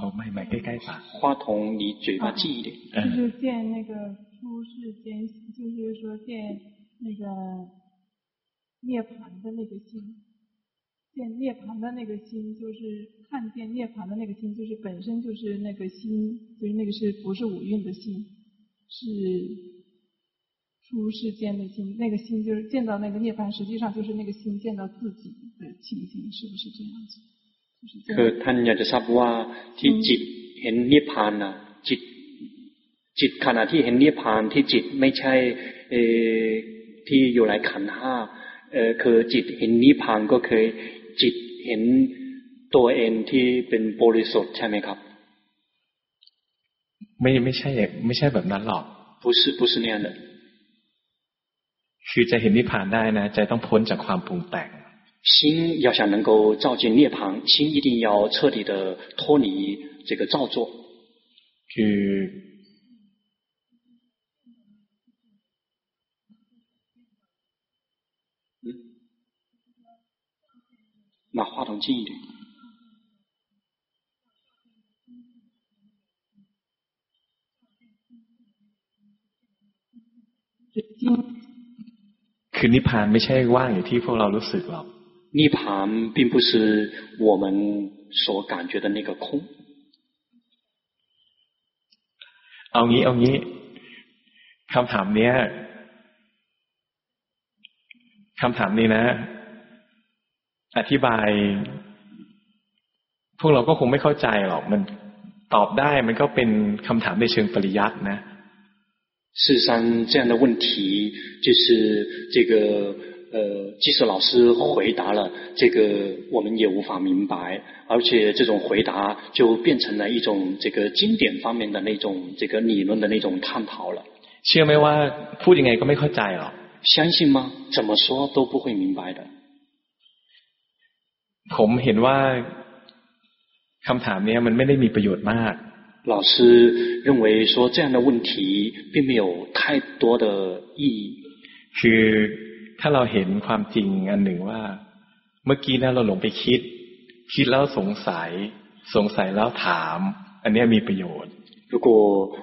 哦，麦麦可以开吧。话筒离嘴巴近一点。就是见那个出世间，就是说见那个涅槃的那个心，见涅槃的那个心，就是看见涅槃的那个心，就是本身就是那个心，就是那个是不是五蕴的心，是出世间的心，那个心就是见到那个涅槃，实际上就是那个心见到自己的情形，是不是这样子？คือท่านอยากจะทราบว่าที่จิตเห็นนิพพานนะจิตจิตขณะที่เห็นนิพพานที่จิตไม่ใช่เอที่อยู่ในขันห้าเออคือจิตเห็นนิพพานก็คือจิตเห็นตัวเองที่เป็นบริสุทธิ์ใช่ไหมครับไม่ไม่ใช่ไม่ใช่แบบนั้นหรอก不是不是那样的 คือจะเห็นนิพพานได้นะใจต้องพ้นจากความปรุงแต่ง心要想能够照见涅槃，心一定要彻底的脱离这个造作。คือ嗯，拿话筒近一点。 คือนิพพานไม่ใช่ว่างอย่างที่พวกเรารู้สึกหรอก涅槃并不是我们所感觉的那个空。เอางี้เอางี้คำถามเนี้ยคำถามนี้นะ อธิบาย พวกเราก็คงไม่เข้าใจหรอก มันตอบได้มันก็เป็นคำถามในเชิงปริยัตินะ 事实上，这样的问题就是这个。呃，即使老师回答了这个，我们也无法明白，而且这种回答就变成了一种这个经典方面的那种这个理论的那种探讨了。相信吗？พูดยังไงก็ไม่เข้าใจหรอก。相信吗？怎么说都不会明白的。ผมเห็นว่าคำถามนี้มันไม่ได้มีประโยชน์มาก。 老师认为说这样的问题并没有太多的意义。คือถ้าเราเห็นความจริงอันหนึ่งว่า เมื่อกี้นั้นเราหลงไปคิด คิดแล้วสงสัย สงสัยแล้วถาม อันนี้มีประโยชน์如果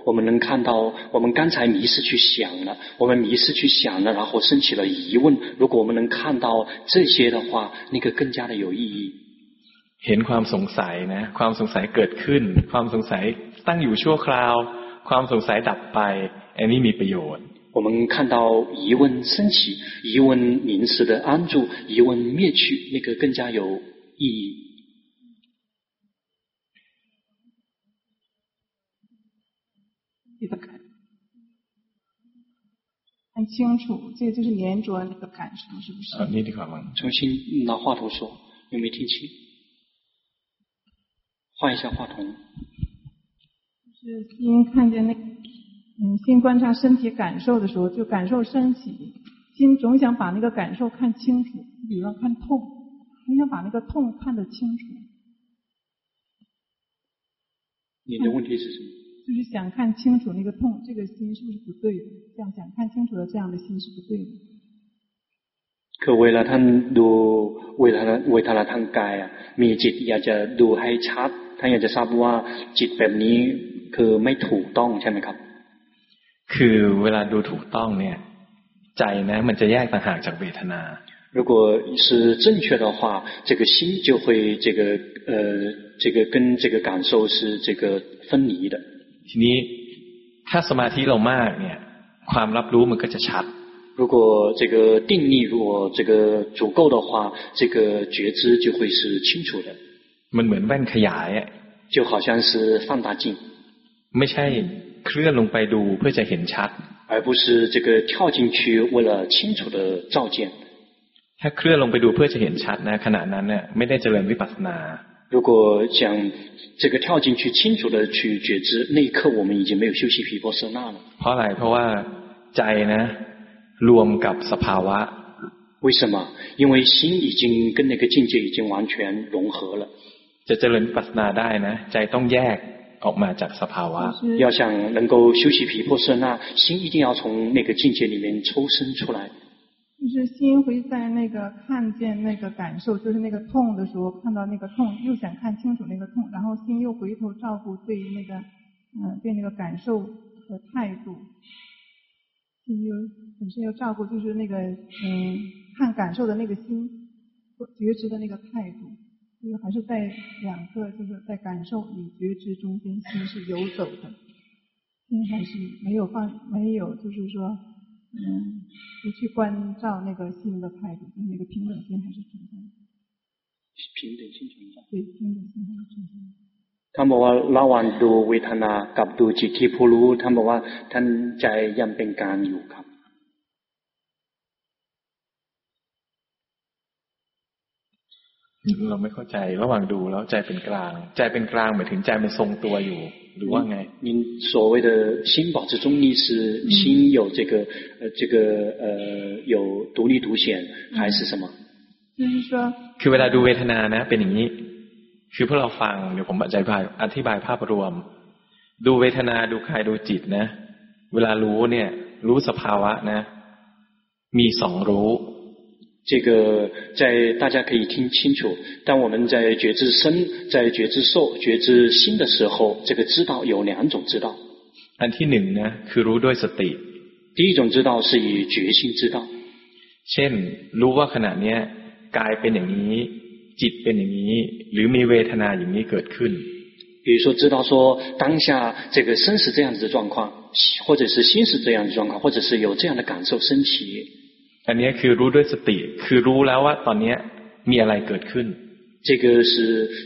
我们能看到，我们刚才迷失去想了，我们迷失去想了，然后升起了疑问。如果我们能看到这些的话，那个更加的有意义。 เห็นความสงสัยนะ ความสงสัยเกิดขึ้น ความสงสัยตั้งอยู่ชั่วคราว ความสงสัยดับไป อันนี้มีประโยชน์我们看到疑问升起，疑问临时的安住，疑问灭去，那个更加有意义。看清楚，这就是黏着那个感受，是不是？啊，你的话吗？重新拿话筒说，有没有听清？ 换一下话筒。就是心看见那个。嗯，心观察身体感受的时候，就感受升起，心总想把那个感受看清楚，比方看痛，你想把那个痛看得清楚。你的问题是什么？就是想看清楚那个痛，这个心是不是不对的？这样想看清楚的这样的心是不对的。คือเวลาท่านดูเวลาเวทนาทางกายอ่ะมีจิตอยากจะดูให้ชัด ท่านอยากจะทราบว่าจิตแบบนี้คือไม่ถูกต้องใช่ไหมครับคือเวลาดูถูกต้องเนี่ย ใจนะมันจะแยกต่างหากจากเวทนา如果是正确的话，这个心就会这个呃，这个跟这个感受是这个分离的。ทีนี้ถ้าสมาธิเรามากเนี่ย ความรับรู้มันก็จะชัด。如果这个定力如果这个足够的话，这个觉知就会是清楚的。 มันเหมือนแว่นขยาย就好像是放大镜。ไม่ใช่เคลื่อนลงไปดูเพื่อจะเห็นชัด而不是这个跳进去为了清楚的照见ถ้าเคลื่อนลงไปดูเพื่อจะเห็นชัดนะขณะนั้นเนี่ยไม่ได้เจริญวิปัสสนา如果想这个跳进去清楚的去觉知那一刻我们已经没有修习毗婆舍那了เพราะอะไรเพราะว่าใจนะรวมกับสภาวะ为什么因为心已经跟那个境界已经完全融合了 จะเจริญวิปัสสนาได้นะใจต้องแยกออกมาจากสภาวะ要想能够修习毗婆舍那心一定要从那个境界里面抽身出来 就是心会在那个看见那个感受，就是那个痛的时候，看到那个痛，又想看清楚那个痛，然后心又回头照顾对那个，嗯，对那个感受的态度，心又本身又照顾，就是那个，嗯，看感受的那个心，觉知的那个态度， 就是还是在两个，就是在感受与觉知中间，心是游走的，心还是没有放，没有，就是说。嗯，不去关照那个心的态度，就是那个平等心还是存在。平等心存在。对，平等心还是存在。ท่านบอกว่าระหว่างดูเวทนากับดูจิตที่ผู้รู้ท่านบอกว่าท่านใจยังเป็นกลางอยู่ครับ เราไม่เข้าใจระหว่างดูแล้วใจเป็นกลาง ใจเป็นกลางหมายถึงใจมันทรงตัวอยู่หรือว่าไง您所谓的心保持中立是心有这个呃这个呃有独立独显还是什么就是说คือเวลาดูเวทนานะ เป็นอย่างนี้ คือพวกเราฟังเดี๋ยวผมอธิบายอธิบายภาพรวม ดูเวทนาดูกายดูจิตนะ เวลารู้เนี่ย รู้สภาวะนะ มีสองรู้ 这个在大家可以听清楚，当我们在觉知身、在觉知受、觉知心的时候，这个知道有两种知道。อันที่หนึ่งนะคือรู้ด้วยสติ。第一种知道是以觉性知道。เช่นรู้ว่าขณะเนี้ยกายเป็นอย่างนี้ จิตเป็นอย่างนี้ หรือมีเวทนาอย่างนี้เกิดขึ้น。比如说知道说当下这个身是这样子的状况，或者是心是这样的状况，或者是有这样的感受升起。 อันนี้คือรู้ด้วยสติ คือรู้แล้วว่าตอนนี้มีอะไรเกิดขึ้น这个是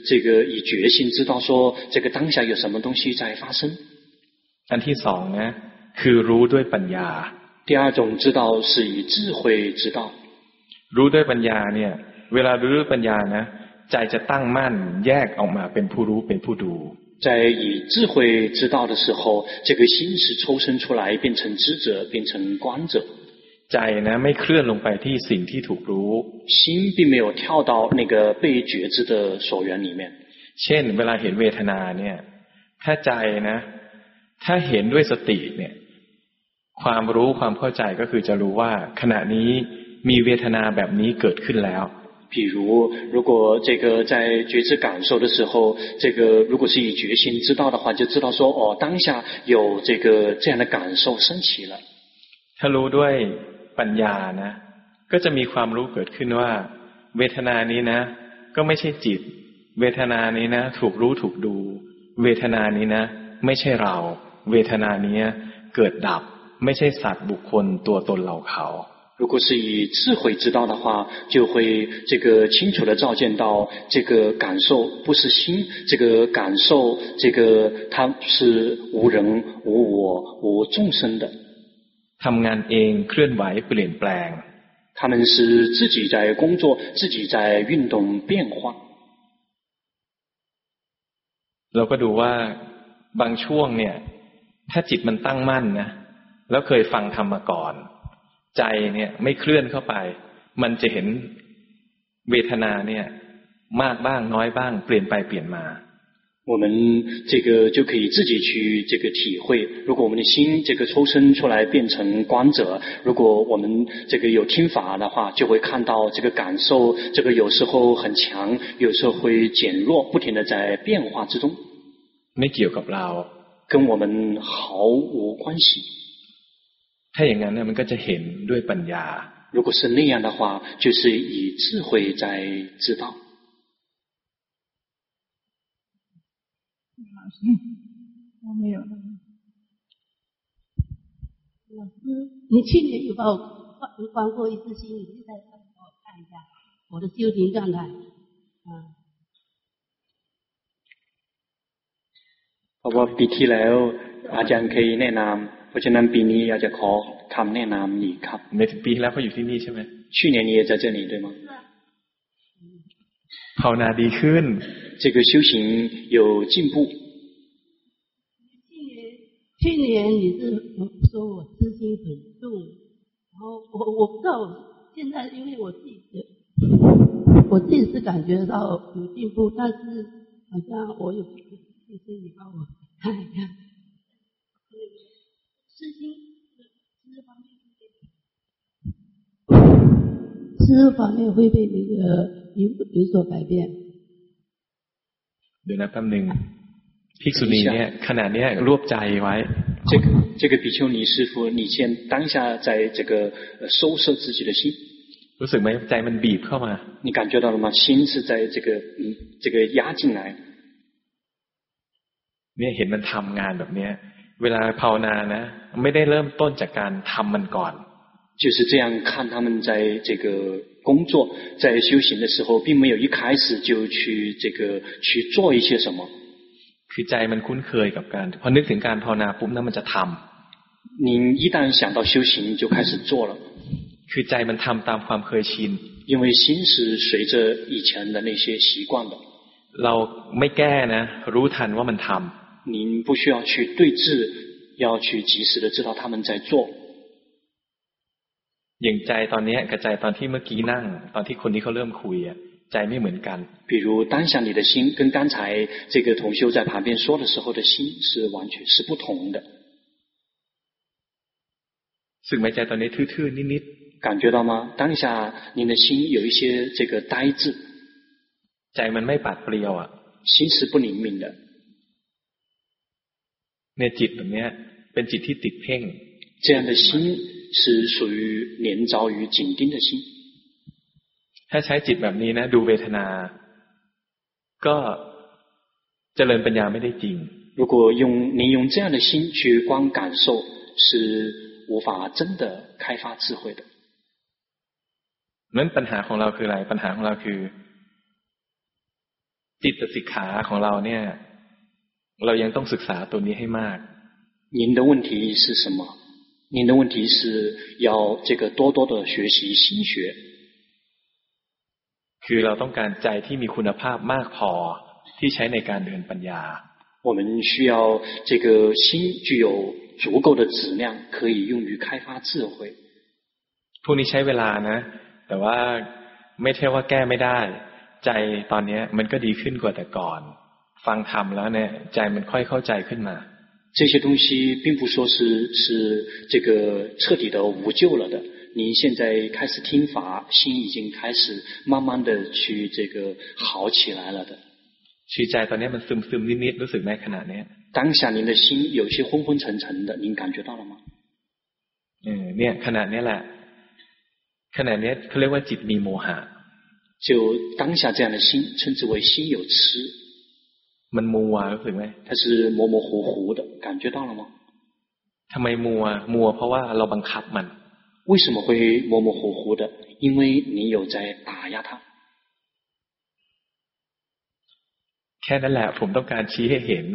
这个以觉性知道说这个当下有什么东西在发生อันที่สองนะคือรู้ด้วยปัญญา第二种知道是以智慧知道รู้ด้วยปัญญาเนี่ยเวลารู้ด้วยปัญญานะใจจะตั้งมั่นแยกออกมาเป็นผู้รู้เป็นผู้ดู在以智慧知道的时候这个心是抽身出来变成知者变成观者 ใจนะไม่เคลื่อนลงไปที่สิ่งที่ถูกรู้心并没有跳到那个被觉知的所缘里面เช่นเวลาเห็นเวทนาเนี่ย ถ้าใจนะ ถ้าเห็นด้วยสติเนี่ย ความรู้ความเข้าใจก็คือจะรู้ว่า ขณะนี้มีเวทนาแบบนี้เกิดขึ้นแล้ว比如，如果这个在觉知感受的时候，这个如果是以觉性知道的话，就知道说，哦，当下有这个这样的感受升起了。ถ้ารู้ด้วย ปัญญานะ ก็จะมีความรู้เกิดขึ้นว่า เวทนานี้นะ ก็ไม่ใช่จิต เวทนานี้นะ ถูกรู้ถูกดู เวทนานี้นะ ไม่ใช่เรา เวทนานี้เกิดดับ ไม่ใช่สัตว์บุคคลตัวตนเราเขา如果是以智慧知道的话，就会这个清楚地照见到这个感受不是心，这个感受这个它是无人无我无众生的。 ทำงานเองเคลื่อนไหวเปลี่ยนแปลง他们是自己在工作，自己在运动变化。เราก็ดูว่าบางช่วงเนี่ย ถ้าจิตมันตั้งมั่นนะแล้วเคยฟังธรรมมาก่อน ใจเนี่ยไม่เคลื่อนเข้าไป มันจะเห็นเวทนาเนี่ย มากบ้างน้อยบ้าง เปลี่ยนไปเปลี่ยนมา 我们这个就可以自己去这个体会。如果我们的心这个抽身出来变成观者，如果我们这个有听法的话，就会看到这个感受，这个有时候很强，有时候会减弱，不停的在变化之中。没เกี่ยวกับเรา跟我们毫无关系。ถ้าอย่างนั้น呢，มันก็จะเห็นด้วยปัญญา。如果是那样的话，就是以智慧在知道。 我没有。老师，你去年有帮我关关过一次心，你现在帮我看一下我的修行状态。嗯。เพราะว่าปีที่แล้วอาจารย์เคยแนะนำเพราะฉะนั้นปีนี้อยากจะขอคำแนะนำอีกครับในปีที่แล้วเขาอยู่ที่นี่ใช่ไหม去年你也在这里对吗ภาวนาดีขึ้น这个修行有进步。 去年你是说我私心很重，然后我我不知道，现在因为我自己的，我自己是感觉到有进步，但是好像我有，就是你帮我看一看，私心是这方面。 这方面会被那个有有所改变。เดี๋ยวนะแป๊บหนึ่ง ภิกษุณีเนี่ยขณะเนี้ยรวบใจไว้这个这个比丘尼师父，你先当下在这个收摄自己的心。รู้สึกไหมใจมันบีบเข้ามา你感觉到了吗？心是在这个嗯这个压进来。เนี่ยเห็นมันทำงานแบบเนี้ยเวลาภาวนานะไม่ได้เริ่มต้นจากการทำมันก่อน就是这样看他们在这个工作，在修行的时候，并没有一开始就去这个去做一些什么。 คือใจมันคุ้นเคยกับการพอนึกถึงการภาวนาปุ๊บนั้นมันจะทำ你一旦想到修行，就开始做了。คือใจมันทำตามความเคยชิน因为心是随着以前的那些习惯的。เราไม่แก้นะรู้ทันว่ามันทำ您不需要去对峙，要去及时的知道他们在做。อย่างใจตอนนี้กับใจตอนที่เมื่อกี้นั่งตอนที่คนที่เขาเริ่มคุยอ่ะ ใจไม่เหมือนกัน。比如当下你的心跟刚才这个同修在旁边说的时候的心是完全是不同的。สึกไหมใจตอนนี้ทื่อๆนิดๆ感觉到吗？当下您的心有一些这个呆滞。ใจมันไม่ปัดเปลี่ยวอ่ะ心是不灵敏的。เนี่ยจิตแบบนี้เป็นจิตที่ติดเพ่ง这样的心。是属于连着于紧盯的心。 ถ้าใช้จิตแบบนี้นะดูเวทนา ก็เจริญปัญญาไม่ได้จริง。如果用你用这样的心去观感受，是无法真的开发智慧的。นั้นปัญหาของเราคืออะไรปัญหาของเราคือ จิตสิกขาของเราเนี่ย เรายังต้องศึกษาตัวนี้ให้มาก。您的问题是什么？您的问题是要这个多多的学习心学， คือเราต้องการใจที่มีคุณภาพมากพอที่ใช้ในการเดินปัญญา。我们需要这个心具有足够的质量，可以用于开发智慧。พวกนี้ใช้เวลานะ แต่ว่าไม่ใช่ว่าแก้ไม่ได้ ใจตอนนี้มันก็ดีขึ้นกว่าแต่ก่อน ฟังธรรมแล้วเนี่ย ใจมันค่อยเข้าใจขึ้นมา。这些东西并不说是是这个彻底的无救了的。 你现在开始听法，心已经开始慢慢的去这个好起来了的。当下您的心有些昏昏沉沉的，您感觉到了吗？嗯，เนี่ยขณะนี้แหละขณะนี้เขาเรียกว่าจิตมีโมหะ。就当下这样的心，称之为心有痴。มันมัวรู้สึกไหม它是模模糊糊的，感觉到了吗？ทำไมมัวมัวเพราะว่าเราบังคับมัน 为什么会模模糊糊的？因为你有在打压它。แค่นั้นแหละผมต้องการชี้ให้เห็น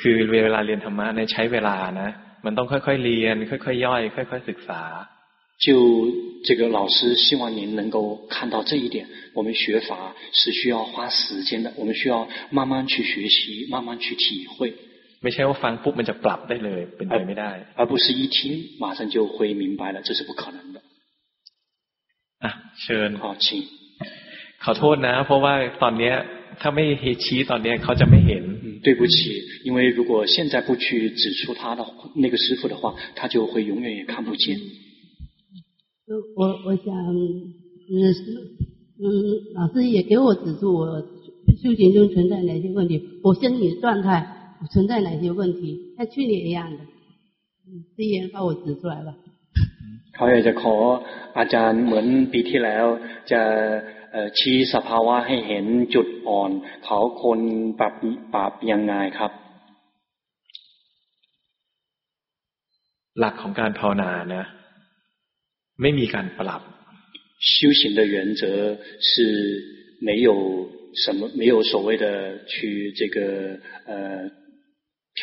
คือเวลาเรียนธรรมะในใช้เวลานะ มันต้องค่อยๆเรียน ค่อยๆย่อย ค่อยๆศึกษา就这个老师希望您能够看到这一点，我们学法是需要花时间的，我们需要慢慢去学习，慢慢去体会。 ไม่ใช่ว่าฟังปุ๊บมันจะปรับได้เลยเป็นไปไม่ได้而不是一听马上就会明白了，这是不可能的。อ่ะเชิญ好，请。ขอโทษนะ เพราะว่าตอนเนี้ยถ้าไม่ชี้ตอนเนี้ยเขาจะไม่เห็น对不起，因为如果现在不去指出他的那个师父的话，他就会永远也看不见。我我想，嗯嗯，老师也给我指出我修行中存在哪些问题，我身体状态 存在哪些问题，像去年一样的，嗯，师爷帮我指出来吧。เขาอยากจะขออาจารย์เหมือนปีที่แล้วจะชี้สภาวะให้เห็นจุดอ่อนเขาคนปรับปรับยังไงครับ หลักของการภาวนานะไม่มีการปรับ修行的原则是没有什么没有所谓的去这个呃 调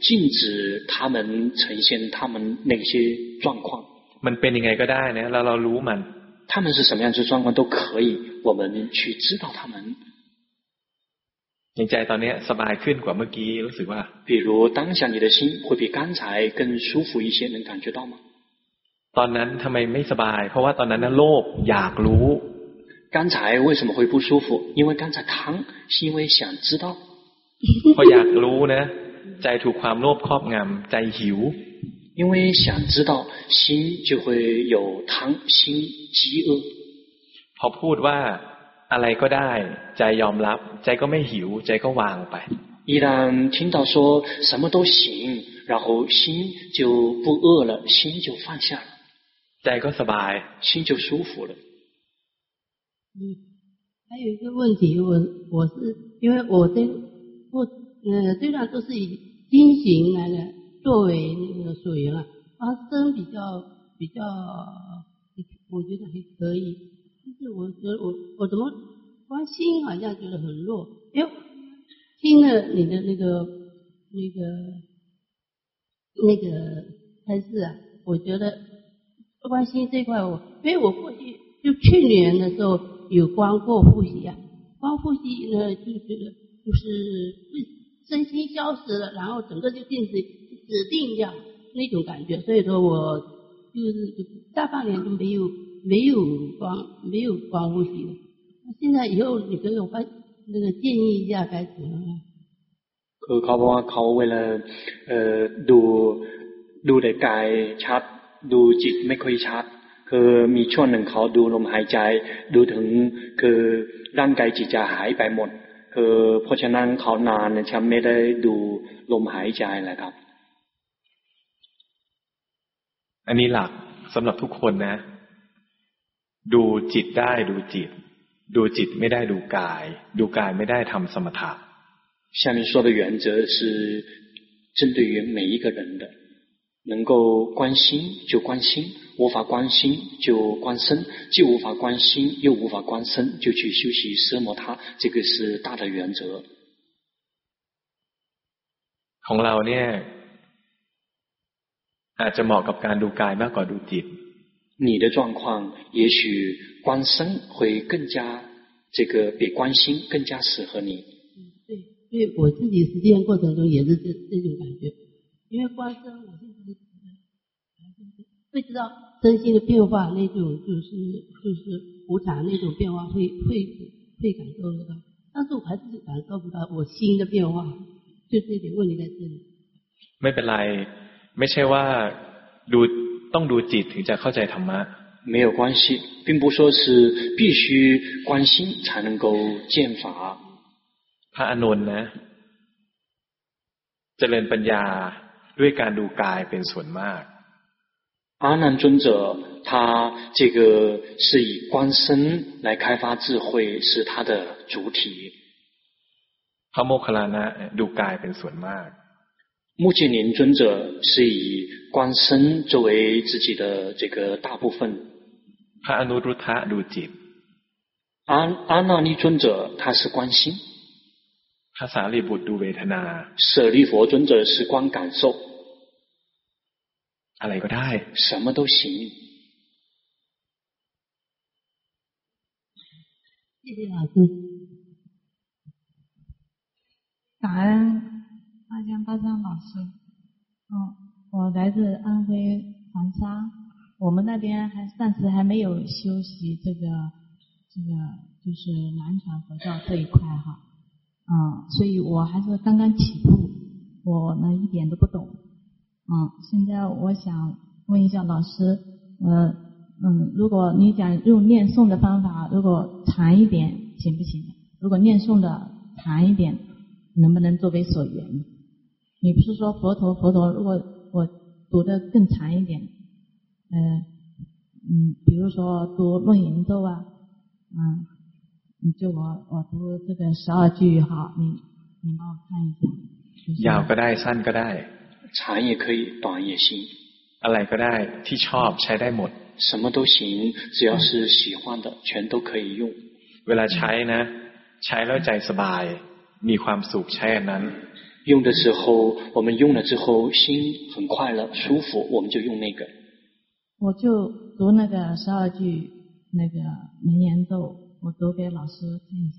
禁止他们呈现他们那些状况。มันเป็นยังไงก็ได้นะเราเรารู้มัน，他们是什么样子状况都可以，我们去知道他们。 อย่างใจตอนนี้สบายขึ้นกว่าเมื่อกี้รู้สึกว่า比如当下你的心会比刚才更舒服一些，能感觉到吗？ตอนนั้นทำไมไม่สบาย เพราะว่าตอนนั้นน่ะโลภอยากรู้刚才为什么会不舒服？因为刚才贪，是因为想知道。พออยากรู้นะ ใจถูกความโลภครอบงำใจหิว因为想知道，心就会有贪心饥饿。พอพูดว่าอะไรก็ได้ใจยอมรับใจก็ไม่หิวใจก็วางไป一旦听到说什么都行，然后心就不饿了，心就放下了，ใจก็สบาย心就舒服了。嗯，还有一个问题，我我是因为我这我 呃虽然都是以金型来的作为那个所缘啊，发生比较比较，我觉得还可以。就是我觉得我我怎么关心好像觉得很弱，哎呦听了你的那个那个那个开示啊，我觉得关心这块我，因为我过去就去年的时候有关过呼吸啊，观呼吸呢就觉得就是身心消失了，然后整个就定止止定掉那种感觉，所以说我就是大半年都没有。没有光，没有光呼吸。现在以后你给我发那个建议一下该怎么样？คือเขาบอกว่าเขาเวลาเอ่อดูดูแต่กายชัด ดูจิตไม่ค่อยชัด คือมีช่วงหนึ่งเขาดูลมหายใจ ดูถึงคือร่างกายจิตจะหายไปหมด คือเพราะฉะนั้นเขานานฉันไม่ได้ดูลมหายใจแหละครับ อันนี้หลักสำหรับทุกคนนะดูจิตได้ดูจิต ดูจิตไม่ได้ดูกาย ดูกายไม่ได้ทำสมถะ下面说的原则是针对于每一个人的，能够观心就观心， 无法观心就观身，既无法观心又无法观身，就去修习奢摩他，这个是大的原则。ของเราเนี่ยอาจจะเหมาะกับการดูกายมากกว่าดูจิต你的状况，也许观身会更加这个比观心更加适合你。嗯，对，因为我自己实践过程中也是这这种感觉。因为观身，我现在 会知道身心的变化，那种就是就是无常那种变化会，会会会感受得到。但是我还是感受不到我心的变化，就这点问题在这里。ไม่เป็นไร ไม่ใช่ว่าดูต้องดูจิตถึงจะเข้าใจธรรมะ没有关系，并不说是必须观心才能够见法。พระอนุนนะ เจริญปัญญาด้วยการดูกายเป็นส่วนมาก 阿难尊者，他这个是以观身来开发智慧，是他的主体。พระโมคคัลลานะดูกายเป็นส่วนมาก目犍连尊者是以观身作为自己的这个大部分。พระอนุรุทธะดูจิต阿阿那尼尊者他是观心。พระสารีบุตรดูเวทนา舍利弗尊者是观感受。 อะไรก็ได้什么都行。谢谢老师。感恩。阿江巴桑老师，嗯，我来自安徽黄沙，我们那边还暂时还没有修习这个这个就是南传佛教这一块哈，嗯，所以我还是刚刚起步，我呢一点都不懂， 嗯，现在我想问一下老师，嗯嗯，如果你讲用念诵的方法，如果长一点行不行？如果念诵的长一点，能不能作为所缘？你不是说佛陀佛陀，如果我读得更长一点，呃，嗯，比如说读楞严咒啊，嗯，你就我我读这个十二句哈，你你帮我看一下。ยาวก็ได้สั้นก็ได้ 长也可以，短也行。อะไรก็ได้ที่ชอบใช้ได้หมด。什么都行，只要是喜欢的，全都可以用。เวลาใช้นะใช้แล้วใจสบายมีความสุขใช้อันนั้น用的时候，我们用了之后心很快乐、舒服，我们就用那个。我就读那个十二句那个楞严咒，我读给老师看一下。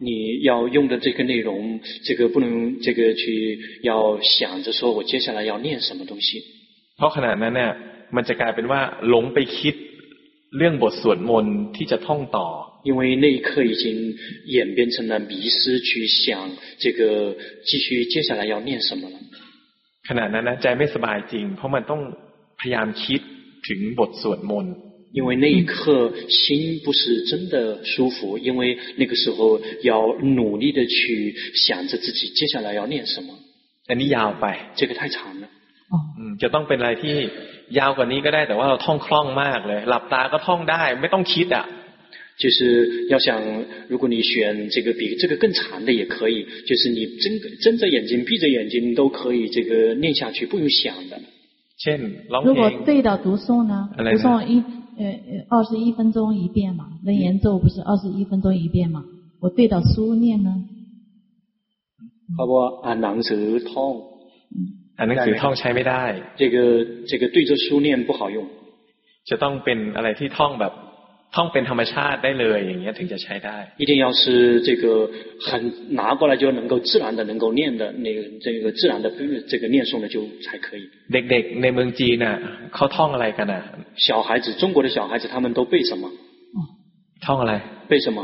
你要用的这个内容，这个不能这个去要想着说我接下来要念什么东西。เพราะขณะนั้นเนี่ยมันจะกลายเป็นว่าหลงไปคิดเรื่องบทสวดมนต์ที่จะท่องต่อ。因为那一刻已经演变成了迷失，去想这个继续接下来要念什么了。ขณะนั้นนะใจไม่สบายจริงเพราะมันต้องพยายามคิดถึงบทสวดมนต์。 因为那一刻心不是真的舒服，因为那个时候要努力的去想着自己接下来要念什么。อันนี้ยาวไป，这个太长了。哦，嗯，จะต้องเป็นอะไรที่ยาวกว่านี้ก็ได้，แต่ว่าเราท่องคล่องมากเลย，หลับตาก็ท่องได้，ไม่ต้องคิด啊。就是要想，如果你选这个比这个更长的也可以，就是你睁睁着眼睛、闭着眼睛都可以，这个念下去不用想的。เช่น，如果对到读诵呢？读诵一。 呃呃，二十一分钟一遍嘛，楞严咒不是二十一分钟一遍嘛？我对着书念呢。好不？啊，หนังสือท่อง。อ่านหนังสือท่องใช้ไม่ได้。这个这个对着书念不好用。จะต้องเป็นอะไรที่ท่องแบบ ท่องเป็นธรรมชาติได้เลยอย่างเงี้ยถึงจะใช้ได้。一定要是这个很拿过来就能够自然的能够念的那个这个自然的这个念诵的就才可以。เด็กๆในเมืองจีนน่ะเขาท่องอะไรกันน่ะ？小孩子，中国的小孩子，他们都背什么？哦，ท่องอะไร？背什么？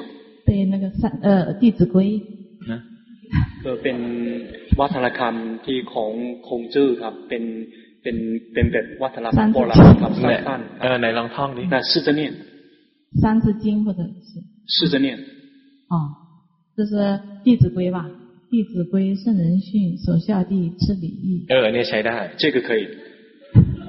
背那个三呃《弟子规》。嗯。ก็เป็นวัฒนธรรมที่ของคงจื้อครับเป็นเป็นเป็นแบบวัฒนธรรมโบราณครับสั้นๆเออไหนลองท่องดิ那试着念。 三字经或者是试着念。哦，这是《弟子规》吧？《弟子规》圣人训，首孝弟次礼义。呃，你ใช้ได้这个可以。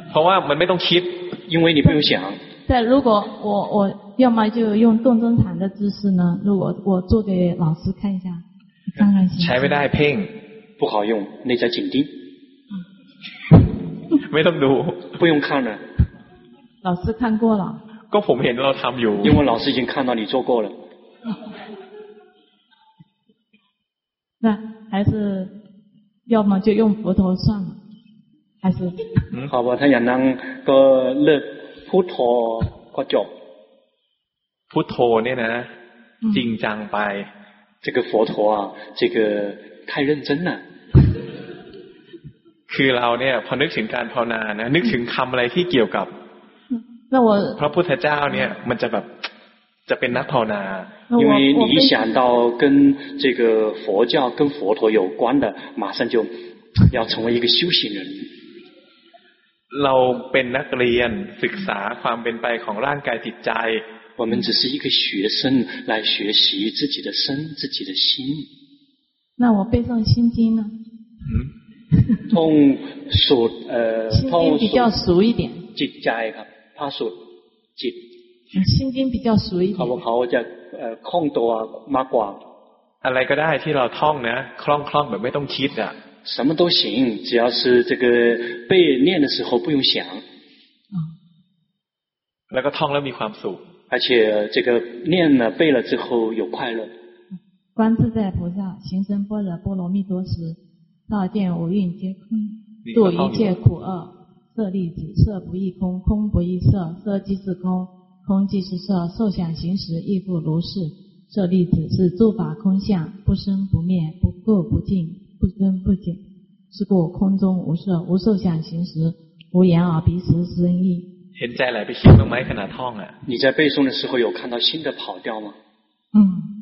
เพราะว่ามันไม่ต้องคิด，因为你不用想。对，如果我我要么就用动真禅的姿势呢？如果我做给老师看一下，看看行。ใช้ไม่ได้เพ่ง，不好用，内在紧盯。没ต้องดู，不用看了。老师看过了。 ก็ผมเห็นเราทำอยู่因为老师已经看到你做过了。那还是要么就用佛陀算了，还是？嗯，好吧，他อย่างนั้นก็เลิกพุทโธก็จบ。พุทโธเนี่ยนะจริงจังไป这个佛陀啊，这个太认真了。คือเราเนี่ยพอนึกถึงการภาวนานะนึกถึงคำอะไรที่เกี่ยวกับ 那我พระพุทธเจ้าเนี่ยมันจะแบบจะเป็นนักภาวนา，因为你一想到跟这个佛教跟佛陀有关的，马上就要成为一个修行人。เราเป็นนักเรียนศึกษาความเป็นไปของร่างกายจิตใจ，我们只是一个学生来学习自己的身、自己的心。那我背诵心经呢？嗯，通俗呃，心经比较熟一点。จิตใจครับ พระสูตรจิต心经比较熟一点เขาเขาจะคล่องตัวมากกว่าอะไรก็ได้ที่เราท่องนะคล่องคล่องแบบไม่ต้องคิดอ่ะ什么都行只要是这个背念的时候不用想แล้วก็ท่องแล้วมีความสุข而且这个念了背了之后有快乐观自在菩萨行深般若波罗蜜多时照见五蕴皆空度一切苦厄 色粒子，色不异空，空不异色，色即是空，空即是色，受想行识亦复如是。色粒子是诸法空相，不生不灭，不垢不净，不增不减。是故空中无色，无受想行识，无眼耳鼻舌身意。现在来背诵麦克那套了。你在背诵的时候有看到新的跑调吗？嗯。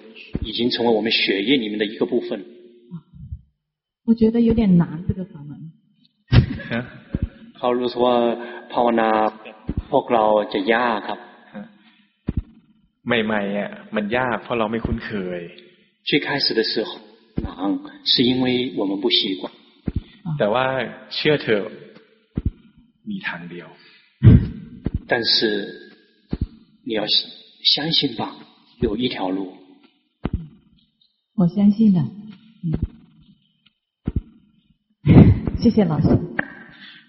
已经成为我们血液里面的一个部分我觉得有点难这个法门เขารู้สึกว่าภาวนาพวกเราจะยากครับใหม่ๆอ่ะมันยากเพราะเราไม่คุ้นเคย最开始的时候难是因为我们不习惯แต่ว่าเชื่อเถอะมีทางเดียว但是你要相信吧有一条路 我相信的嗯谢谢老师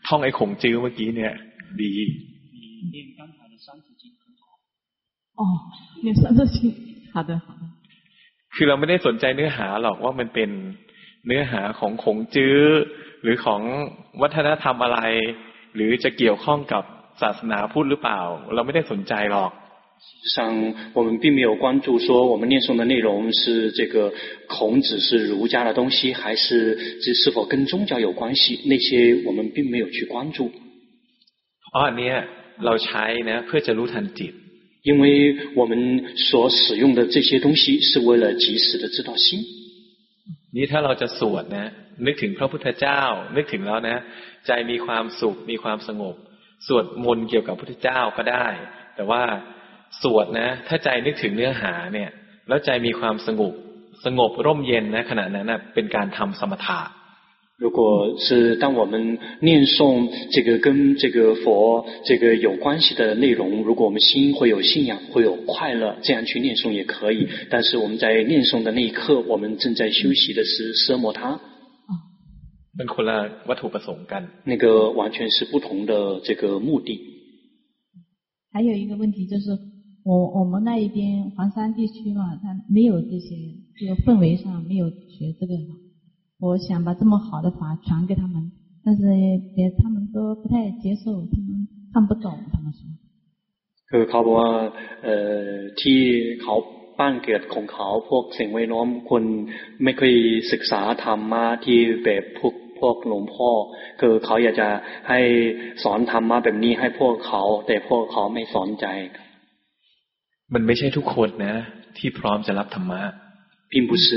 ท่องไอ้ขงจื้อเมื่อกี้เนี่ยดี哦，念三字经，好的好的。คือเราไม่ได้สนใจเนื้อหาหรอกว่ามันเป็นเนื้อหาของขงจื้อหรือของวัฒนธรรมอะไร หรือจะเกี่ยวข้องกับศาสนาพุทธหรือเปล่า เราไม่ได้สนใจหรอก 上我们并没有关注说我们念诵的内容是这个孔子是儒家的东西，还是这是否跟宗教有关系？那些我们并没有去关注。อ๋อเนี่ยเราใช้นะเพื่อจะรู้ทันจิต因为我们所使用的这些东西是为了及时的知道心。นี่ถ้าเราจะสวดนะนึกถึงพระพุทธเจ้า นึกถึงแล้วนะใจมีความสุขมีความสงบ สวดมนต์เกี่ยวกับพระพุทธเจ้าก็ได้ แต่ว่า สวดนะถ้าใจนึกถึงเนื้อหาเนี่ยแล้วใจมีความสงบสงบร่มเย็นนะขณะนั้นนะเป็นการทำสมถะ如果是当我们念诵这个跟这个佛这个有关系的内容，如果我们心会有信仰，会有快乐，这样去念诵也可以。但是我们在念诵的那一刻，我们正在修习的是奢摩他。เป็นคนละวัตถุประสงค์กัน。那个完全是不同的这个目的。还有一个问题就是， 我我们那一边黄山地区嘛，它没有这些，这个氛围上没有学这个。我想把这么好的法传给他们，但是也他们都不太接受，他们看不懂。他们说，คือเขาบอกว่าเอ่อที่เขาบ้านเกิดของเขาพวกสิ่งแวดล้อมคนไม่เคยศึกษาธรรมะที่แบบพวกพวกหลวงพ่อคือเขาอยากจะให้สอนธรรมะแบบนี้ให้พวกเขา แต่พวกเขาไม่สนใจ มันไม่ใช่ทุกคนนะ ที่พร้อมจะรับธรรมะ并不是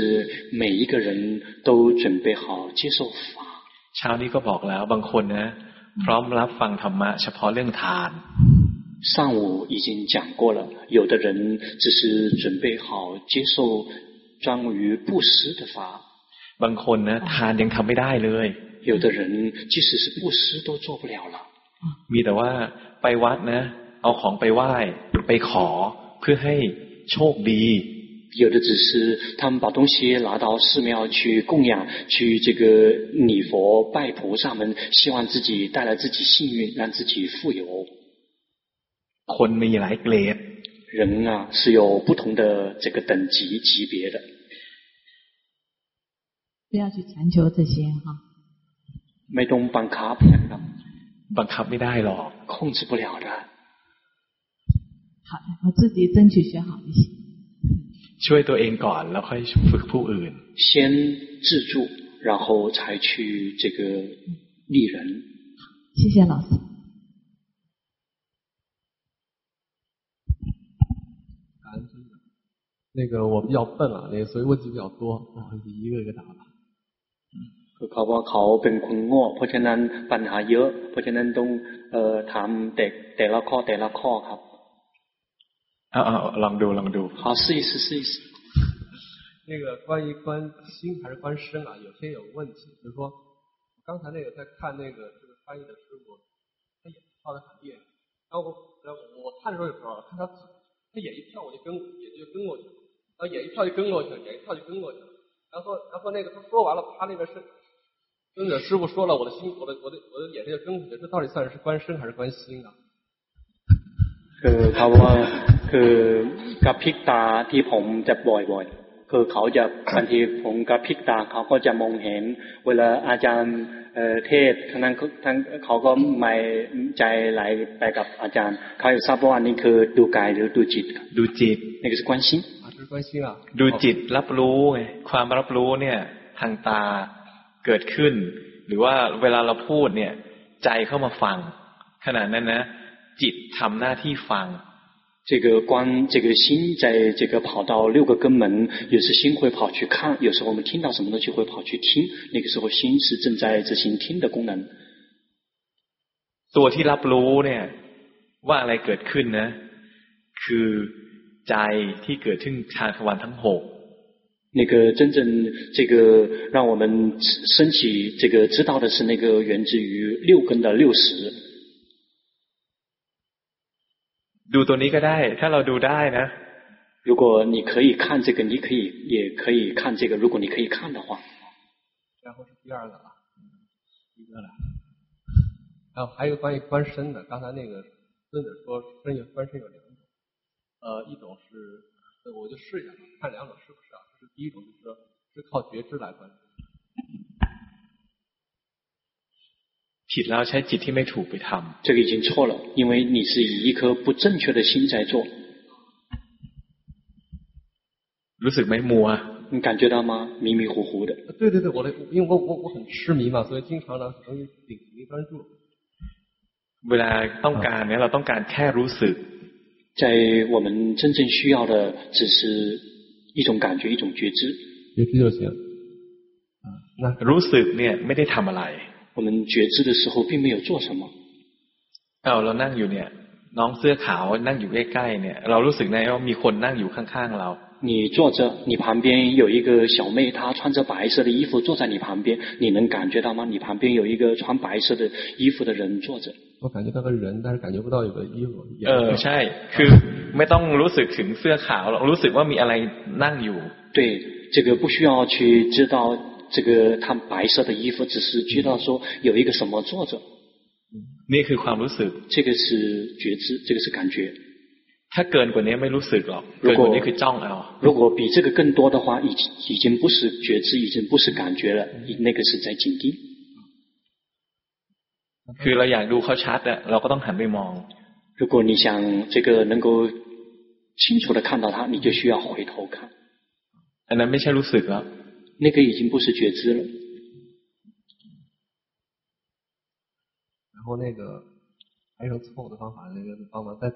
每一个人都准备好接受法。เช้านี้ก็บอกแล้วบางคนนะพร้อมรับฟังธรรมะเฉพาะเรื่องทาน上午已经讲过了，有的人只是准备好接受专于布施的法。บางคนนะทานยังทำไม่ได้เลย 有的人即使是布施都做不了了。มีแต่ว่าไปวัดนะเอาของไปไหว้ไปขอ เพื่อให้โชคดี有的只是他们把东西拿到寺庙去供养，去这个礼佛拜菩萨们，希望自己带来自己幸运，让自己富有。คนมีหลายเกรด人啊是有不同的这个等级级别的。不要去强求这些哈。ไม่ต้องบังคับนะครับบังคับไม่ได้หรอก控制不了的。 好，我自己争取学好一些。ช่วยตัวเองก่อนแล้วค่อยฝึกผู้อื่น先自助然后才去这个利人谢谢老师感恩真的那个我比较笨啊那个所以问题比较多我一个一个答吧คือเขาว่าเขาเป็นคนโง่เพราะฉะนั้นปัญหาเยอะเพราะฉะนั้นต้องเอ่อถามแต่แต่ละข้อแต่ละข้อครับ 啊啊朗读朗读。好试一试试一试。那个关于关心还是关身啊有些有问题比如说刚才那个在看那个这个翻译的师傅他眼跳的很厉害然后我然后我看的时候也看他他眼一跳我就跟也就跟过去了然后眼一跳就跟过去了眼一跳就跟过去了然后然后那个他说完了他那边是跟着师傅说了我的心我的我的我的眼睛就跟过去这到底算是关身还是关心啊呃他忘了 คือกระพริบตาที่ผมจะบ่อยๆ คือเขาจะบางทีผมกระพริบตาเขาก็จะมองเห็น เวลาอาจารย์เทศทั้งทั้งเขาก็ไม่ใจไหลไปกับอาจารย์ เขาทราบว่าอันนี้คือดูกายหรือดูจิต ดูจิตนี่คือความชินดูจิตรับรู้ไงความรับรู้เนี่ยทางตาเกิดขึ้น หรือว่าเวลาเราพูดเนี่ย ใจเข้ามาฟัง ขณะนั้นนะ จิตทำหน้าที่ฟัง 这个观，这个心在这个跑到六个根门，有时心会跑去看，有时候我们听到什么东西会跑去听，那个时候心是正在执行听的功能。ตัวที่รับรู้เนี่ยว่าอะไรเกิดขึ้นนะคือใจที่เกิดขึ้นทางทวารทั้งหก那个真正这个让我们升起这个知道的是那个源自于六根的六识。 ดูตัวนี้ก็ได้ ถ้าเราดูได้นะ如果你可以看这个，你可以也可以看这个。如果你可以看的话，然后是第二个了，一个了。然后还有一个关于观身的，刚才那个尊者说身有观身有两种，呃，一种是，我就试一下，看两种是不是啊？就是第一种就是说是靠觉知来观身。 ผิดแล้วใช้จิตที่ไม่ถูกไปทำ这个已经错了因为你是以一颗不正确的心在做รู้สึกไหมมัว你感觉到吗迷迷糊糊的对对对我因为我我我很痴迷嘛所以经常呢容易顶没专注เวลาต้องการเนี่ยเราต้องการแค่รู้สึก在我们真正需要的只是一种感觉一种觉知觉知就行那รู้สึกเนี่ยไม่ได้ทำอะไร 我们觉知的时候并没有做什么。เอาเรานั่งอยู่เนี่ยน้องเสื้อขาวนั่งอยู่ใกล้ๆเนี่ยเรารู้สึกไงว่ามีคนนั่งอยู่ข้างๆเรา你坐着，你旁边有一个小妹，她穿着白色的衣服坐在你旁边，你能感觉到吗？你旁边有一个穿白色的衣服的人坐着。我感觉到个人，但是感觉不到有个衣服。เออใช่ คือไม่ต้องรู้สึกถึงเสื้อขาวหรอกรู้สึกว่ามีอะไรนั่งอยู่。对，这个不需要去知道。 这个他白色的衣服，只是知道说有一个什么坐着。นี่คือความรู้สึก这个是觉知，这个是感觉。ถ้าเกินกว่านี้ไม่รู้สึกหรอกเกินกว่านี้คือจ้องเอา如果比这个更多的话，已已经不是觉知，已经不是感觉了，那个是在紧盯。คือเราอยากดูเขาชัดอะเราก็ต้องหันไปมอง。如果你想这个能够清楚的看到他，你就需要回头看。อันนั้นไม่ใช่รู้สึกแล้ว 那个已经不是觉知了。然后那个还有错误的方法，那个帮忙再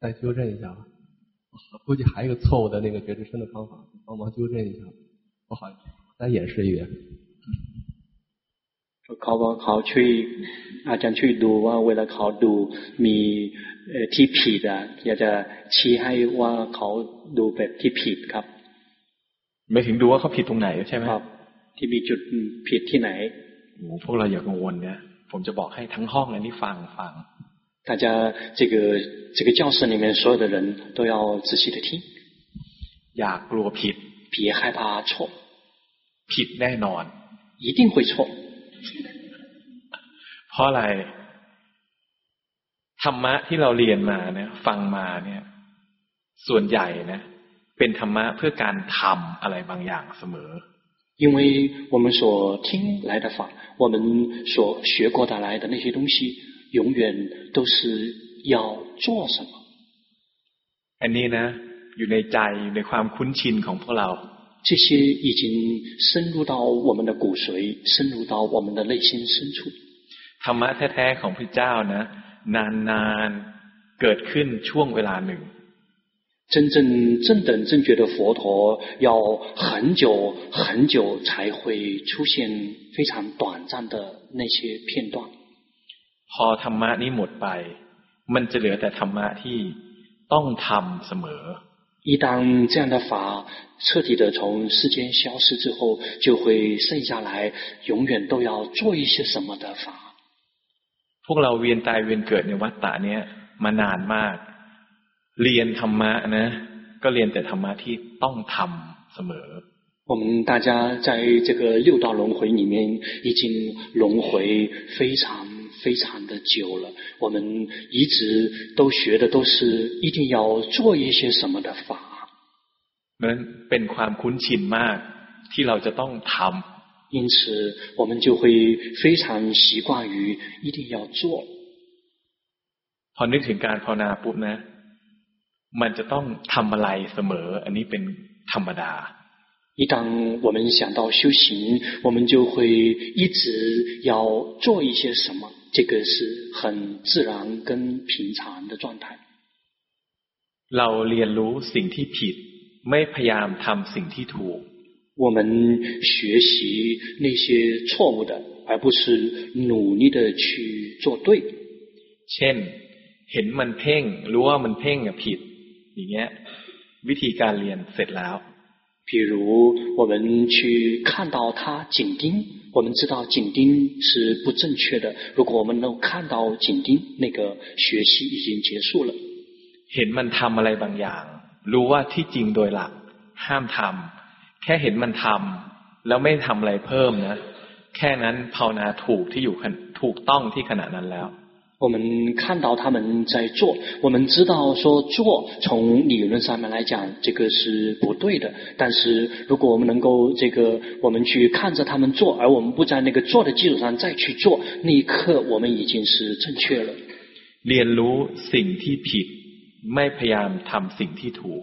再纠正一下吧。估计还有一个错误的那个觉知身的方法，帮忙纠正一下。不好意思，再演示一遍。เขาบอกเขาช่วยอาจารย์ช่วยดูว่าเวลาเขาดูมีที่ผิดอ่ะอยากจะชี้ให้ว่าเขาดูแบบที่ผิดครับ ไม่ถึงดูว่าเขาผิดตรงไหนใช่ไหมครับที่มีจุดผิดที่ไหนพวกเราอย่ากังวลเนี่ยผมจะบอกให้ทั้งห้องเลยนี่ฟังฟัง大家这个这个教室里面所有的人都要仔细的听อย่ากลัวผิด别害怕错ผิดแน่นอน一定会错เพราะอะไรธรรมะที่เราเรียนมาเนี่ยฟังมาเนี่ย ส่วนใหญ่นะ เป็นธรรมะเพื่อการทำอะไรบางอย่างเสมอ因为我们所听来的法，我们所学过的来的那些东西，永远都是要做什么。อันนี้นะอยู่ในใจอยู่ในความคุ้นชินของพวกเรา这些已经深入到我们的骨髓，深入到我们的内心深处。ธรรมะแท้ๆของพระเจ้านะนานๆเกิดขึ้นช่วงเวลาหนึ่ง 真正正等正觉的佛陀要很久很久才会出现非常短暂的那些片段。พอธรรมะนี้หมดไปมันจะเหลือแต่ธรรมะที่ต้องทำเสมอ。一当这样的法彻底的从世间消失之后，就会剩下来永远都要做一些什么的法。พวกเราเวียนตายเวียนเกิดในวัฏฏะเนี้ยมานานมาก เรียนธรรมะนะก็เรียนแต่ธรรมะที่ต้องทำเสมอ我们大家在这个六道轮回里面已经轮回非常非常的久了，我们一直都学的都是一定要做一些什么的法。 นั้นเป็นความคุ้นชินมากที่เราจะต้องทำ因此，我们就会非常习惯于一定要做。พอนึกถึงการภาวนาปุ๊บนะ มันจะต้องทำอะไรเสมอ อันนี้เป็นธรรมดา一当我们想到修行，我们就会一直要做一些什么，这个是很自然跟平常的状态。เราเรียนรู้สิ่งที่ผิด ไม่พยายามทำสิ่งที่ถูก我们学习那些错误的，而不是努力的去做对。เช่นเห็นมันเพ่งรู้ว่ามันเพ่งอะผิด อย่างเงี้ยวิธีการเรียนเสร็จแล้ว比如我们去看到它紧盯，我们知道紧盯是不正确的。如果我们能看到紧盯，那个学习已经结束了。เห็นมันทำอะไรบางอย่าง รู้ว่าที่จริงโดยหลักห้ามทำแค่เห็นมันทำแล้วไม่ทำอะไรเพิ่มนะแค่นั้นภาวนาถูกที่อยู่ถูกต้องที่ขณะนั้นแล้ว 我们看到他们在做，我们知道说做从理论上面来讲，这个是不对的。但是如果我们能够这个，我们去看着他们做，而我们不在那个做的基础上再去做，那一刻我们已经是正确了。เรียนรู้สิ่งที่ผิดไม่พยายามทำสิ่งที่ถูก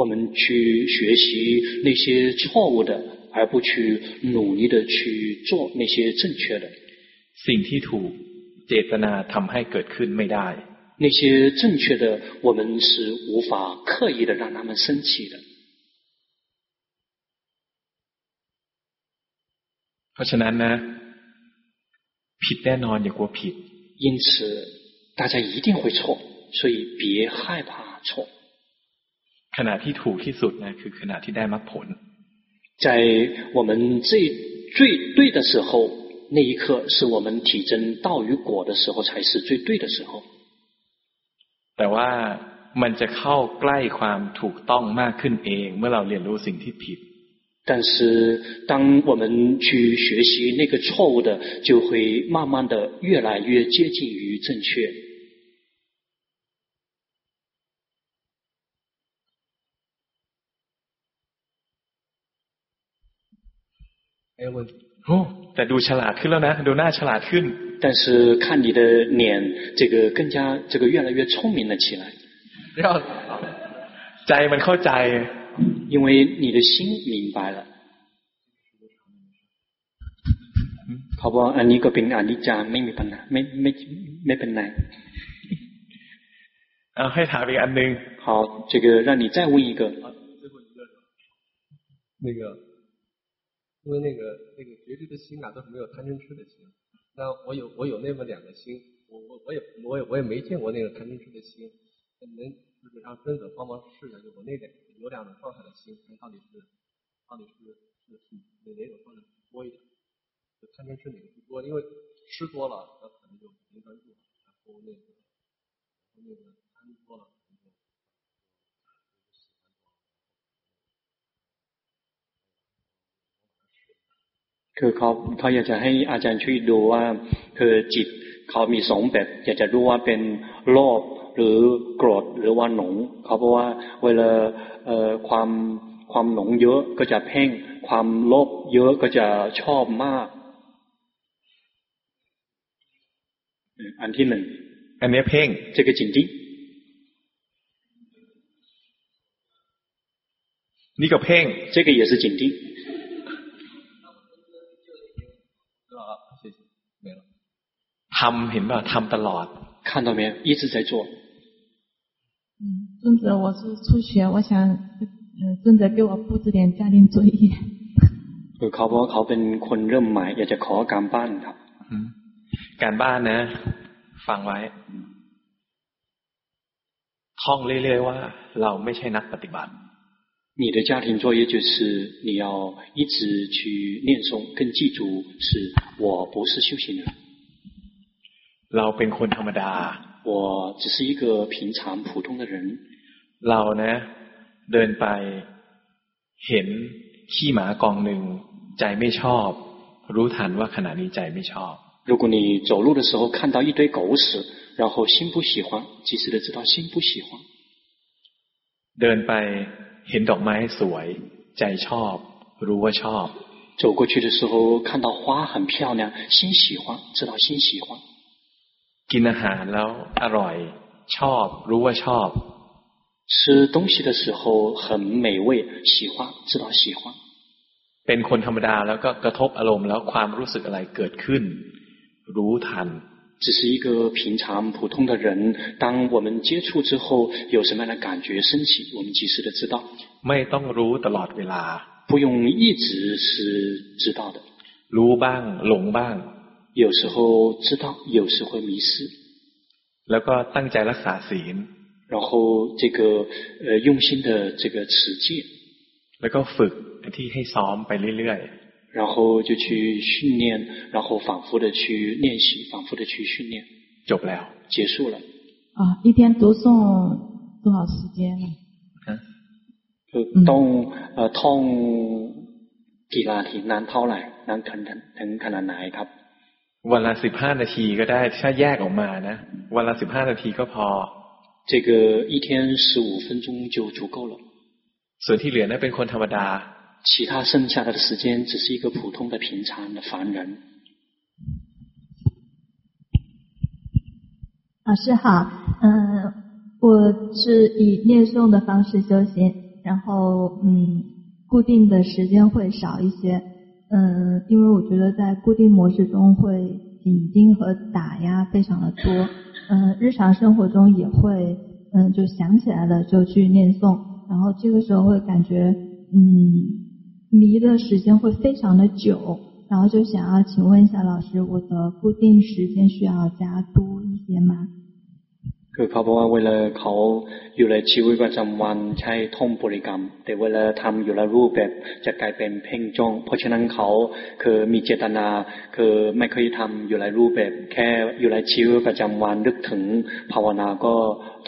我们去学习那些错误的，而不去努力的去做那些正确的。สิ่งที่ถูก เจตนาทำให้เกิดขึ้นไม่ได้那些正确的，我们是无法刻意的让他们升起的。เพราะฉะนั้นนะผิดแน่นอนอย่ากลัวผิด因此，大家一定会错，所以别害怕错。ขณะที่ถูกที่สุดนะคือขณะที่ได้มรรคผล在我们最最对的时候， 那一刻是我们体证道与果的时候，才是最对的时候。แต่ว่ามันจะเข้าใกล้ความถูกต้องมากขึ้นเองเมื่อเราเรียนรู้สิ่งที่ผิด但是当我们去学习那个错误的，就会慢慢的越来越接近于正确。没有问题。哦， แต่ดูฉลาดขึ้นแล้วนะดูหน้าฉลาดขึ้น但是看你的脸，这个更加这个越来越聪明了起来。ใจมันเข้าใจ因为你的心明白了。เขาบอกอันนี้ก็เป็นอนิจจาไม่มีปัญหาไม่ไม่ไม่เป็นไรเอาให้ถามอีกอันหนึ่ง好，这个让你再问一个。那个。 因为那个那个觉知的心啊，都是没有贪嗔痴的心。那我有我有那么两个心，我我我也我也我也没见过那个贪嗔痴的心。能就是让尊者帮忙试一下，就我那两有两种状态的心，看到底是到底是是哪哪种状态多一点？就贪嗔痴哪个不多？因为吃多了，那可能就没专注，然后那个然后那个贪多了。 คือเขาเขาอยากจะให้อาจารย์ช่วยดูว่าคือจิตเขามีสองแบบอยากจะรู้ว่าเป็นโลภหรือโกรธหรือว่าหนงเขาบอกว่าเวลาเอ่อความความหนงเยอะก็จะเพ่ง ความโลภเยอะก็จะชอบมากอันที่หนึ่งอันนี้เพ่ง这个紧盯นี่ก็เพ่ง这个也是紧盯 ทำเห็นป่ะทำตลอด看到没有一直在做嗯尊者我是初学我想呃尊者给我布置点家庭作业คือเขาบอกเขาเป็นคนเริ่มใหม่อยากจะขอการบ้านครับการบ้านนะ ฟังไว้ ท่องเรื่อยๆว่า เราไม่ใช่นักปฏิบัติ你的家庭作业就是你要一直去念诵，跟记住是我不是修行人。 เราเป็นคนธรรมดา我只是一个平常普通的人เรานะเดินไปเห็นขี้หมากองหนึ่งใจไม่ชอบ รู้ทันว่าขณะนี้ใจไม่ชอบ如果你走路的时候看到一堆狗屎然后心不喜欢及时的知道心不喜欢เดินไป เห็นดอกไม้สวย ใจชอบ รู้ว่าชอบ走过去的时候看到花很漂亮心喜欢知道心喜欢 กินอาหารแล้วอร่อย ชอบ รู้ว่าชอบ吃东西的时候很美味喜欢知道喜欢เป็นคนธรรมดาแล้วก็กระทบอารมณ์แล้วความรู้สึกอะไรเกิดขึ้น รู้ทัน只是一个平常普通的人，当我们接触之后，有什么样的感觉升起，我们及时的知道。ไม่ต้องรู้ตลอดเวลา不用一直是知道的。รู้บ้างหลงบ้าง 有时候知道，有时会迷失。แล้วก็ตั้งใจรักษาศีล然后这个呃用心的这个持戒。แล้วก็ฝึกที่ให้ซ้อมไปเรื่อย然后就去训练，然后反复的去练习，反复的去训练。就不了，结束了。啊，一天读诵多少时间呢？嗯，就ต้อง呃ท่องกี่นาทีนานเท่าไหร่นานถึงถึงขนาดไหนครับ วันละสิบห้านาทีก็ได้ถ้าแยกออกมานะวันละสิบห้านาทีก็พอ这个一天十五分钟就足够了ส่วนที่เหลือนั้นเป็นคนธรรมดา其他剩下的时间只是一个普通的平常的凡人。老师好，嗯，我是以念诵的方式修行，然后嗯，固定的时间会少一些， 嗯，因为我觉得在固定模式中会紧盯和打压非常的多，嗯，日常生活中也会嗯就想起来了就去念诵，然后这个时候会感觉嗯。迷的时间会非常的久，然后就想要请问一下老师，我的固定时间需要加多一些吗？ คือเขาบอกว่าเวลาเขาอยู่ในชีวิตประจำวันใช้ท่องบริกรรม แต่เวลาทำอยู่ในรูปแบบจะกลายเป็นเพ่งจ้อง เพราะฉะนั้นเขาคือมีเจตนา คือไม่เคยทำอยู่ในรูปแบบ แค่อยู่ในชีวิตประจำวันนึกถึงภาวนาก็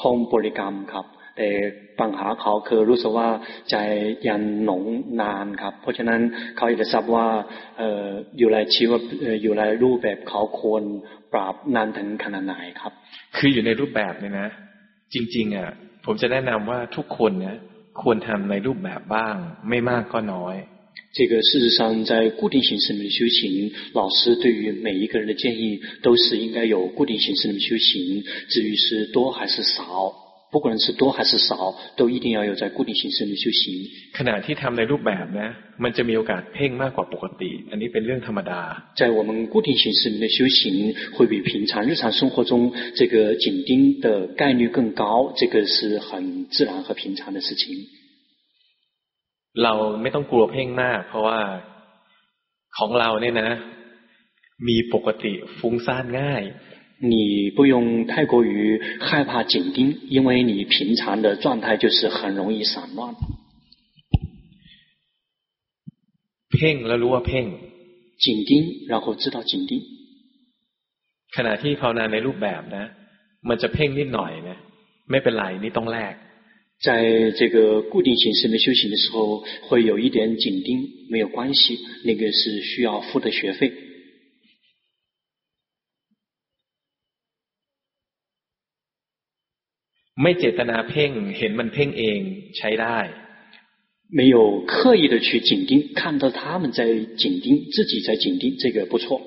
ท่องบริกรรมครับ แต่ปัญหาเขาคือรู้สึกว่าใจยันหนงนานครับ เพราะฉะนั้นเขาอยากจะทราบว่าอยู่ในชีวิตอยู่ในรูปแบบเขาควรปราบนานถึงขนาดไหนครับ คืออยู่ในรูปแบบเนี่ยนะ จริงๆอ่ะผมจะแนะนำว่าทุกคนเนี่ยควรทำในรูปแบบบ้าง ไม่มากก็น้อย这个事实上，在固定形式里面修行，老师对于每一个人的建议都是应该有固定形式里面修行。至于是多还是少。 不管是多还是少，都一定要有在固定形式里修行。ขณะที่ทำในรูปแบบนะมันจะมีโอกาสเพ่งมากกว่าปกติ อันนี้เป็นเรื่องธรรมดา。在我们固定形式里面修行，会比平常日常生活中这个紧盯的概率更高，这个是很自然和平常的事情。เราไม่ต้องกลัวเพ่งมาก เพราะว่าของเราเนี่ยนะ มีปกติฟุ้งซ่านง่าย 你不用太过于害怕紧盯，因为你平常的状态就是很容易散乱。เพ่งแล้วรู้ว่าเพ่ง紧盯，然后知道紧盯。ขณะที่ภาวนาในรูปแบบนะ มันจะเพ่งนิดหน่อยนะไม่เป็นไรนี่ต้องแลก在这个固定形式里修行的时候，会有一点紧盯，没有关系，那个是需要付的学费。 ไม่เจตนาเพ่งเห็นมันเพ่งเองใช้ได้没有刻意的去紧盯，看到他们在紧盯，自己在紧盯，这个不错。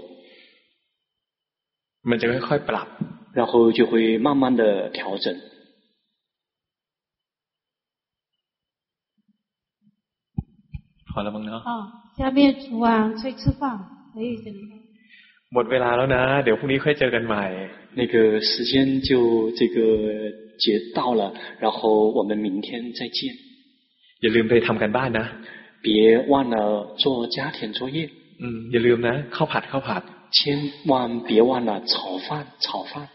มันจะค่อยๆปรับ然后就会慢慢的调整。好了มั้งเนาะ哦，下面厨王催吃饭，可以先。หมดเวลาแล้วนะ เดี๋ยวพรุ่งนี้ค่อยเจอกันใหม่。那个时间就这个。 节到了，然后我们明天再见。อย่าลืมไปทำกันบ้านนะ别忘了做家庭作业。嗯，อย่าลืมนะข้าวผัดข้าวผัด千万别忘了炒饭炒饭。